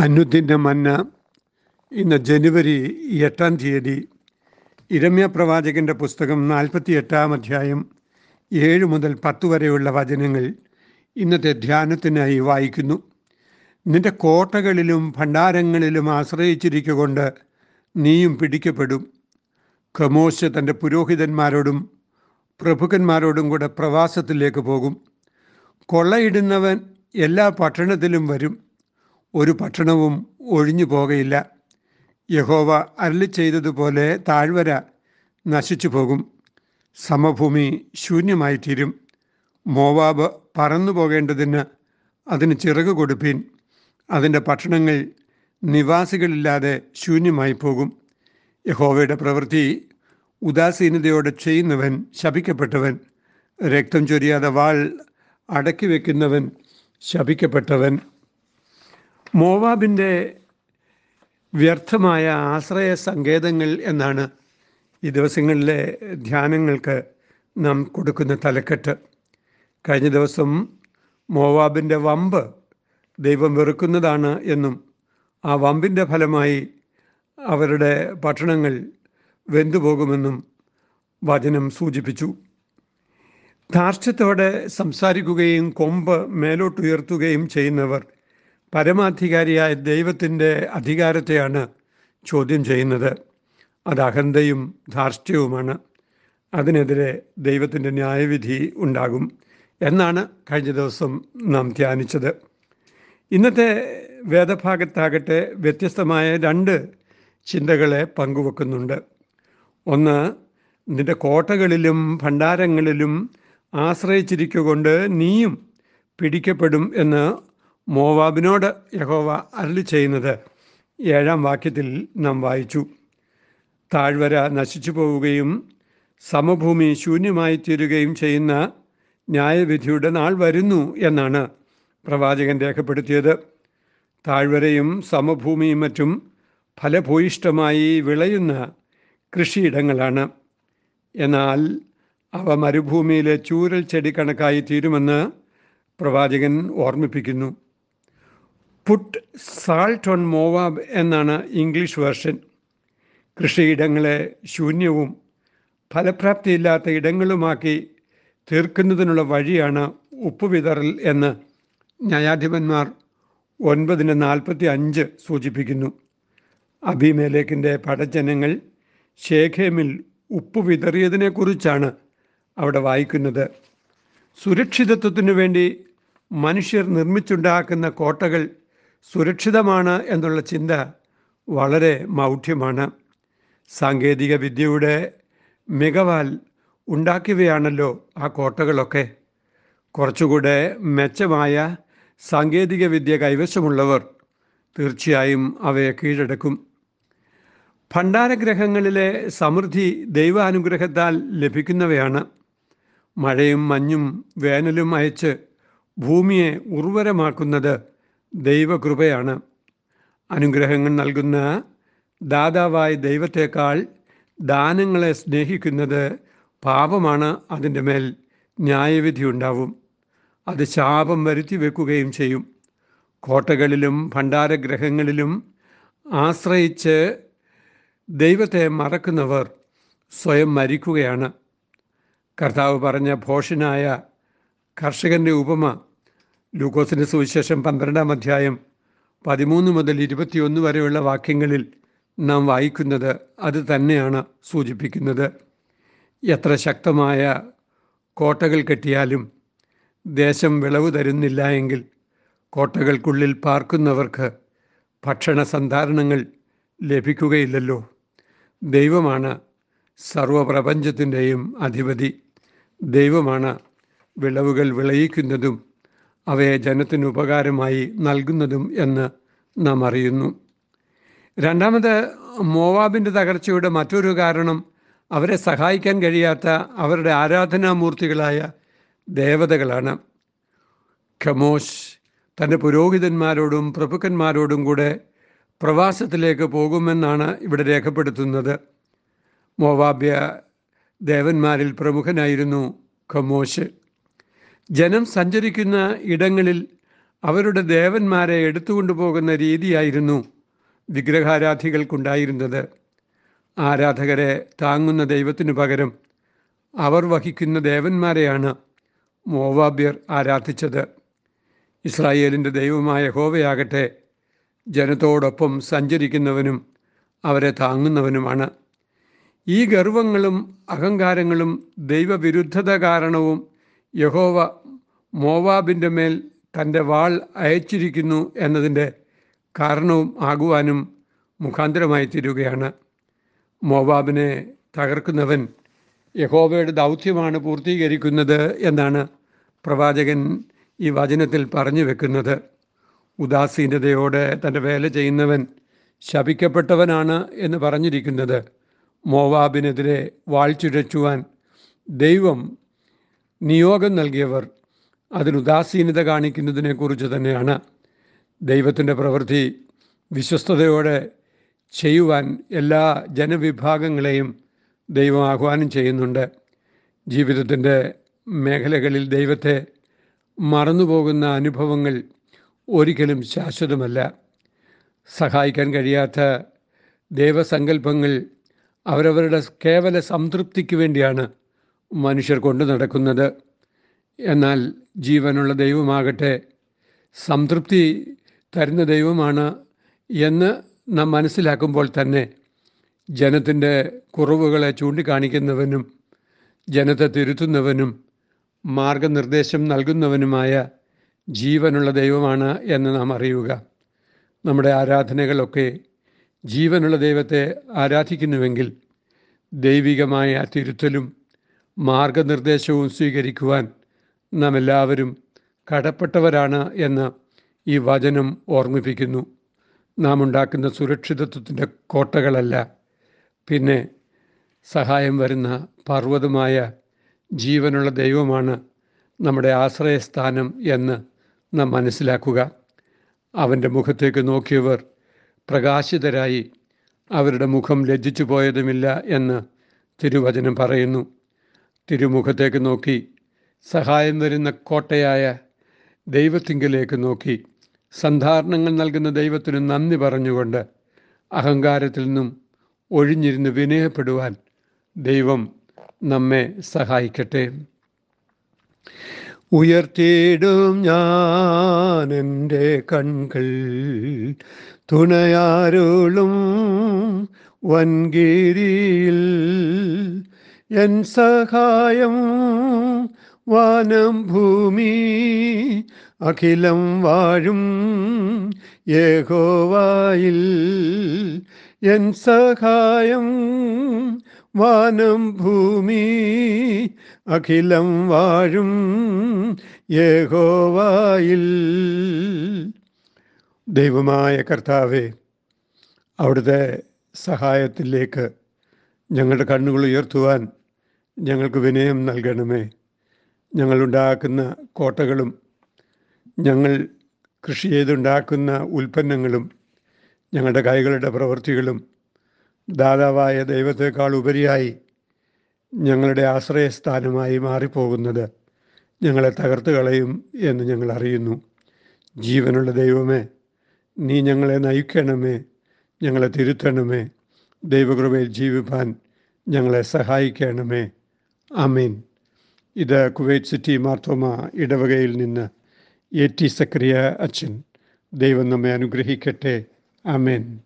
അനുദിന മന്ന ഇന്ന് ജനുവരി എട്ടാം തീയതി ഇരമ്യ പ്രവാചകന്റെ പുസ്തകം നാൽപ്പത്തി എട്ടാം അധ്യായം ഏഴ് മുതൽ പത്ത് വരെയുള്ള വചനങ്ങൾ ഇന്നത്തെ ധ്യാനത്തിനായി വായിക്കുന്നു. നിന്റെ കോട്ടകളിലും ഭണ്ഡാരങ്ങളിലും ആശ്രയിച്ചിരിക്കുകൊണ്ട് നീയും പിടിക്കപ്പെടും. ഖമോശ് തന്റെ പുരോഹിതന്മാരോടും പ്രഭുക്കന്മാരോടും കൂടെ പ്രവാസത്തിലേക്ക് പോകും. കൊള്ളയിടുന്നവൻ എല്ലാ പട്ടണത്തിലും വരും. ഒരു ഭക്ഷണവും ഒഴിഞ്ഞു പോകയില്ല. യഹോവ അരളി ചെയ്തതുപോലെ താഴ്വര നശിച്ചു പോകും. സമഭൂമി ശൂന്യമായി തീരും മോവാബ് പറന്നു പോകേണ്ടതിന് അതിന് ചിറക് കൊടുപ്പീൻ. അതിന്റെ ഭക്ഷണങ്ങൾ നിവാസികളില്ലാതെ ശൂന്യമായി പോകും. യഹോവയുടെ പ്രവൃത്തി ഉദാസീനതയോടെ ചെയ്യുന്നവൻ ശപിക്കപ്പെട്ടവൻ രക്തം ചൊരിയാതെ വാൾ അടക്കി വയ്ക്കുന്നവൻ ശപിക്കപ്പെട്ടവൻ. മോവാബിന്റെ വ്യർത്ഥമായ ആശ്രയ സങ്കേതങ്ങൾ എന്നാണ് ഈ ദിവസങ്ങളിലെ ധ്യാനങ്ങൾക്ക് നാം കൊടുക്കുന്ന തലക്കെട്ട്. കഴിഞ്ഞ ദിവസം മോവാബിന്റെ വമ്പ് ദൈവം വെറുക്കുന്നതാണ് എന്നും ആ വമ്പിന്റെ ഫലമായി അവരുടെ പട്ടണങ്ങൾ വെന്തുപോകുമെന്നും വചനം സൂചിപ്പിച്ചു. ധാർഷ്ട്യത്തോടെ സംസാരിക്കുകയും കൊമ്പ് മേലോട്ടുയർത്തുകയും ചെയ്യുന്നവർ പരമാധികാരിയായ ദൈവത്തിന്റെ അധികാരത്തെയാണ് ചോദ്യം ചെയ്യുന്നത്. അത് അഹന്തയും ധാർഷ്ട്യവുമാണ്. അതിനെതിരെ ദൈവത്തിന്റെ ന്യായവിധി ഉണ്ടാകും എന്നാണ് കഴിഞ്ഞ ദിവസം നാം ധ്യാനിച്ചത്. ഇന്നത്തെ വേദഭാഗത്താകട്ടെ വ്യത്യസ്തമായ രണ്ട് ചിന്തകളെ പങ്കുവെക്കുന്നുണ്ട്. ഒന്ന് നിന്റെ കോട്ടകളിലും ഭണ്ഡാരങ്ങളിലും ആശ്രയിച്ചിരിക്കുകൊണ്ട് നീയും പിടിക്കപ്പെടും എന്ന് മോവാബിനോട് യഹോവ അരളി ചെയ്യുന്നത് ഏഴാം വാക്യത്തിൽ നാം വായിച്ചു. താഴ്വര നശിച്ചു പോവുകയും സമഭൂമി ശൂന്യമായി തീരുകയും ചെയ്യുന്ന ന്യായവിധിയുടെ നാൾ വരുന്നു എന്നാണ് പ്രവാചകൻ രേഖപ്പെടുത്തിയത്. താഴ്വരയും സമഭൂമിയും മറ്റും ഫലഭൂയിഷ്ടമായി വിളയുന്ന കൃഷിയിടങ്ങളാണ്. എന്നാൽ അവ മരുഭൂമിയിലെ ചൂരൽ ചെടി കണക്കായി തീരുമെന്ന് പ്രവാചകൻ ഓർമ്മിപ്പിക്കുന്നു. പുട്ട് സാൾട്ട് ഓൺ മോവാബ് എന്നാണ് ഇംഗ്ലീഷ് വേർഷൻ കൃഷിയിടങ്ങളെ ശൂന്യവും ഫലപ്രാപ്തിയില്ലാത്ത ഇടങ്ങളുമാക്കി തീർക്കുന്നതിനുള്ള വഴിയാണ് ഉപ്പ് ഉപ്പുവിതറൽ എന്ന് ന്യായാധിപന്മാർ ഒൻപതിന് നാൽപ്പത്തി അഞ്ച് സൂചിപ്പിക്കുന്നു. അഭിമേലേക്കിന്റെ പടജനങ്ങൾ ശേഖേമിൽ ഉപ്പ് വിതറിയതിനെക്കുറിച്ചാണ് അവിടെ വായിക്കുന്നത്. സുരക്ഷിതത്വത്തിനു വേണ്ടി മനുഷ്യർ നിർമ്മിച്ചുണ്ടാക്കുന്ന കോട്ടകൾ സുരക്ഷിതമാണ് എന്നുള്ള ചിന്ത വളരെ മൗഢ്യമാണ്. സാങ്കേതിക വിദ്യയുടെ മികവാൽ ഉണ്ടാക്കിയവയാണല്ലോ ആ കോട്ടകളൊക്കെ. കുറച്ചുകൂടെ മെച്ചമായ സാങ്കേതിക വിദ്യ കൈവശമുള്ളവർ തീർച്ചയായും അവയെ കീഴടക്കും. ഭണ്ഡാരഗ്രഹങ്ങളിലെ സമൃദ്ധി ദൈവാനുഗ്രഹത്താൽ ലഭിക്കുന്നവയാണ്. മഴയും മഞ്ഞും വേനലും അയച്ച് ഭൂമിയെ ഉർവരമാക്കുന്നത് ദൈവകൃപയാണ്. അനുഗ്രഹങ്ങൾ നൽകുന്ന ദാതാവായ ദൈവത്തേക്കാൾ ദാനങ്ങളെ സ്നേഹിക്കുന്നത് പാപമാണ്. അതിന്റെ മേൽ ന്യായവിധി ഉണ്ടാവും. അത് ശാപം വരുത്തി വെക്കുകയും ചെയ്യും. കോട്ടകളിലും ഭണ്ഡാരഗ്രഹങ്ങളിലും ആശ്രയിച്ച് ദൈവത്തെ മറക്കുന്നവർ സ്വയം മരിക്കുകയാണ്. കർത്താവ് പറഞ്ഞ ഭോഷനായ കർഷകന്റെ ഉപമ ലൂക്കോസിന്റെ സുവിശേഷം പന്ത്രണ്ടാം അധ്യായം പതിമൂന്ന് മുതൽ ഇരുപത്തിയൊന്ന് വരെയുള്ള വാക്യങ്ങളിൽ നാം വായിക്കുന്നത് അത് തന്നെയാണ് സൂചിപ്പിക്കുന്നത്. എത്ര ശക്തമായ കോട്ടകൾ കെട്ടിയാലും ദേശം വിളവ് തരുന്നില്ല എങ്കിൽ കോട്ടകൾക്കുള്ളിൽ പാർക്കുന്നവർക്ക് ഭക്ഷണ സന്ധാരണങ്ങൾ ലഭിക്കുകയില്ലല്ലോ. ദൈവമാണ് സർവപ്രപഞ്ചത്തിന്റെയും അധിപതി. ദൈവമാണ് വിളവുകൾ വിളയിക്കുന്നതും അവയെ ജനത്തിന് ഉപകാരമായി നൽകുന്നതും എന്ന് നാം അറിയുന്നു. രണ്ടാമത് മോവാബിന്റെ തകർച്ചയുടെ മറ്റൊരു കാരണം അവരെ സഹായിക്കാൻ കഴിയാത്ത അവരുടെ ആരാധനാമൂർത്തികളായ ദേവതകളാണ്. ഖമോഷ് തന്റെ പുരോഹിതന്മാരോടും പ്രഭുക്കന്മാരോടും കൂടെ പ്രവാസത്തിലേക്ക് പോകുമെന്നാണ് ഇവിടെ രേഖപ്പെടുത്തുന്നത്. മോവാബ്യ ദേവന്മാരിൽ പ്രമുഖനായിരുന്നു ഖമോഷ്. ജനം സഞ്ചരിക്കുന്ന ഇടങ്ങളിൽ അവരുടെ ദേവന്മാരെ എടുത്തുകൊണ്ടു പോകുന്ന രീതിയായിരുന്നു വിഗ്രഹാരാധികൾക്കുണ്ടായിരുന്നത്. ആരാധകരെ താങ്ങുന്ന ദൈവത്തിനു പകരം അവർ വഹിക്കുന്ന ദേവന്മാരെയാണ് മോവാബ്യർ ആരാധിച്ചത്. ഇസ്രായേലിന്റെ ദൈവമായ ഹോവയാകട്ടെ ജനത്തോടൊപ്പം സഞ്ചരിക്കുന്നവനും അവരെ താങ്ങുന്നവനുമാണ്. ഈ ഗർവങ്ങളും അഹങ്കാരങ്ങളും ദൈവവിരുദ്ധത കാരണവും യഹോവ മോവാബിന്റെ മേൽ തന്റെ വാൾ അയച്ചിരിക്കുന്നു എന്നതിന്റെ കാരണവും ആകുവാനും മുഖാന്തരമായി തീരുകയാണ്. മോവാബിനെ തകർക്കുന്നവൻ യഹോബയുടെ ദൗത്യമാണ് പൂർത്തീകരിക്കുന്നത് എന്നാണ് പ്രവാചകൻ ഈ വചനത്തിൽ പറഞ്ഞു വെക്കുന്നത്. ഉദാസീനതയോടെ തന്റെ വേല ചെയ്യുന്നവൻ ശപിക്കപ്പെട്ടവനാണ് എന്ന് പറഞ്ഞിരിക്കുന്നത്. മോവാബിനെതിരെ വാൾ ചുഴച്ചുവാൻ ദൈവം നിയോഗം നൽകിയവർ അതിന് ഉദാസീനത കാണിക്കുന്നതിനെക്കുറിച്ച് തന്നെയാണ് ദൈവത്തിന്റെ പ്രവൃത്തി. വിശ്വസ്തയോടെ ചെയ്യുവാൻ എല്ലാ ജനവിഭാഗങ്ങളെയും ദൈവം ആഹ്വാനം ചെയ്യുന്നുണ്ട്. ജീവിതത്തിന്റെ മേഖലകളിൽ ദൈവത്തെ മറന്നുപോകുന്ന അനുഭവങ്ങൾ ഒരിക്കലും ശാശ്വതമല്ല. സഹായിക്കാൻ കഴിയാത്ത ദൈവസങ്കല്പങ്ങൾ അവരവരുടെ കേവല സംതൃപ്തിക്ക് വേണ്ടിയാണ് മനുഷ്യർ കൊണ്ടു നടക്കുന്നത്. എന്നാൽ ജീവനുള്ള ദൈവമാകട്ടെ സംതൃപ്തി തരുന്ന ദൈവമാണ് എന്ന് നാം മനസ്സിലാക്കുമ്പോൾ തന്നെ ജനത്തിന്റെ കുറവുകളെ ചൂണ്ടിക്കാണിക്കുന്നവനും ജനത്തെ തിരുത്തുന്നവനും മാർഗനിർദ്ദേശം നൽകുന്നവനുമായ ജീവനുള്ള ദൈവമാണ് എന്ന് നാം അറിയുക. നമ്മുടെ ആരാധനകളൊക്കെ ജീവനുള്ള ദൈവത്തെ ആരാധിക്കുന്നുവെങ്കിൽ ദൈവികമായ തിരുത്തലും മാർഗനിർദ്ദേശവും സ്വീകരിക്കുവാൻ നാം എല്ലാവരും കടപ്പെട്ടവരാണ് എന്ന് ഈ വചനം ഓർമ്മിപ്പിക്കുന്നു. നാം ഉണ്ടാക്കുന്ന സുരക്ഷിതത്വത്തിന്റെ കോട്ടകളല്ല. പിന്നെ സഹായം വരുന്ന പർവതമായ ജീവനുള്ള ദൈവമാണ് നമ്മുടെ ആശ്രയസ്ഥാനം എന്ന് നാം മനസ്സിലാക്കുക. അവന്റെ മുഖത്തേക്ക് നോക്കിയവർ പ്രകാശിതരായി അവരുടെ മുഖം ലജ്ജിച്ചു പോയതുമില്ല എന്ന് തിരുവചനം പറയുന്നു. തിരുമുഖത്തേക്ക് നോക്കി സഹായം വരുന്ന കോട്ടയായ ദൈവത്തിങ്കിലേക്ക് നോക്കി. സന്ധാരണങ്ങൾ നൽകുന്ന ദൈവത്തിന് നന്ദി പറഞ്ഞുകൊണ്ട് അഹങ്കാരത്തിൽ നിന്നും ഒഴിഞ്ഞിരുന്ന് വിനയപ്പെടുവാൻ ദൈവം നമ്മെ സഹായിക്കട്ടെ. ഉയർത്തിയിടും ഞാൻ എന്റെ കൺകൾ തുണയാരോളും വൻകിരിയിൽ എൻ സഹായം വാനം ഭൂമി അഖിലം വാഴും ഏകോവായിൽ എൻ സഹായം. വാനം ഭൂമി അഖിലം വാഴും ഏകോവായിൽ ദൈവമായ കർത്താവെ അവിടുത്തെ സഹായത്തിലേക്ക് ഞങ്ങളുടെ കണ്ണുകൾ ഉയർത്തുവാൻ ഞങ്ങൾക്ക് വിനയം നൽകണമേ. ഞങ്ങളുണ്ടാക്കുന്ന കോട്ടകളും ഞങ്ങൾ കൃഷി ചെയ്തുണ്ടാക്കുന്ന ഉൽപ്പന്നങ്ങളും ഞങ്ങളുടെ കൈകളുടെ പ്രവൃത്തികളും ദാതാവായ ദൈവത്തെക്കാൾ ഉപരിയായി ഞങ്ങളുടെ ആശ്രയസ്ഥാനമായി മാറിപ്പോകുന്നത് ഞങ്ങളെ തകർത്ത് കളയും എന്ന് ഞങ്ങൾ അറിയുന്നു. ജീവനുള്ള ദൈവമേ നീ ഞങ്ങളെ നയിക്കണമേ ഞങ്ങളെ തിരുത്തണമേ ദൈവകൃപയിൽ ജീവിപ്പാൻ ഞങ്ങളെ സഹായിക്കണമേ. അമീൻ ഇത് കുവൈറ്റ് സിറ്റി മാർത്തോമ ഇടവകയിൽ നിന്ന് എ ടി സക്രിയ അച്ഛൻ. ദൈവം നമ്മെ അനുഗ്രഹിക്കട്ടെ. അമേൻ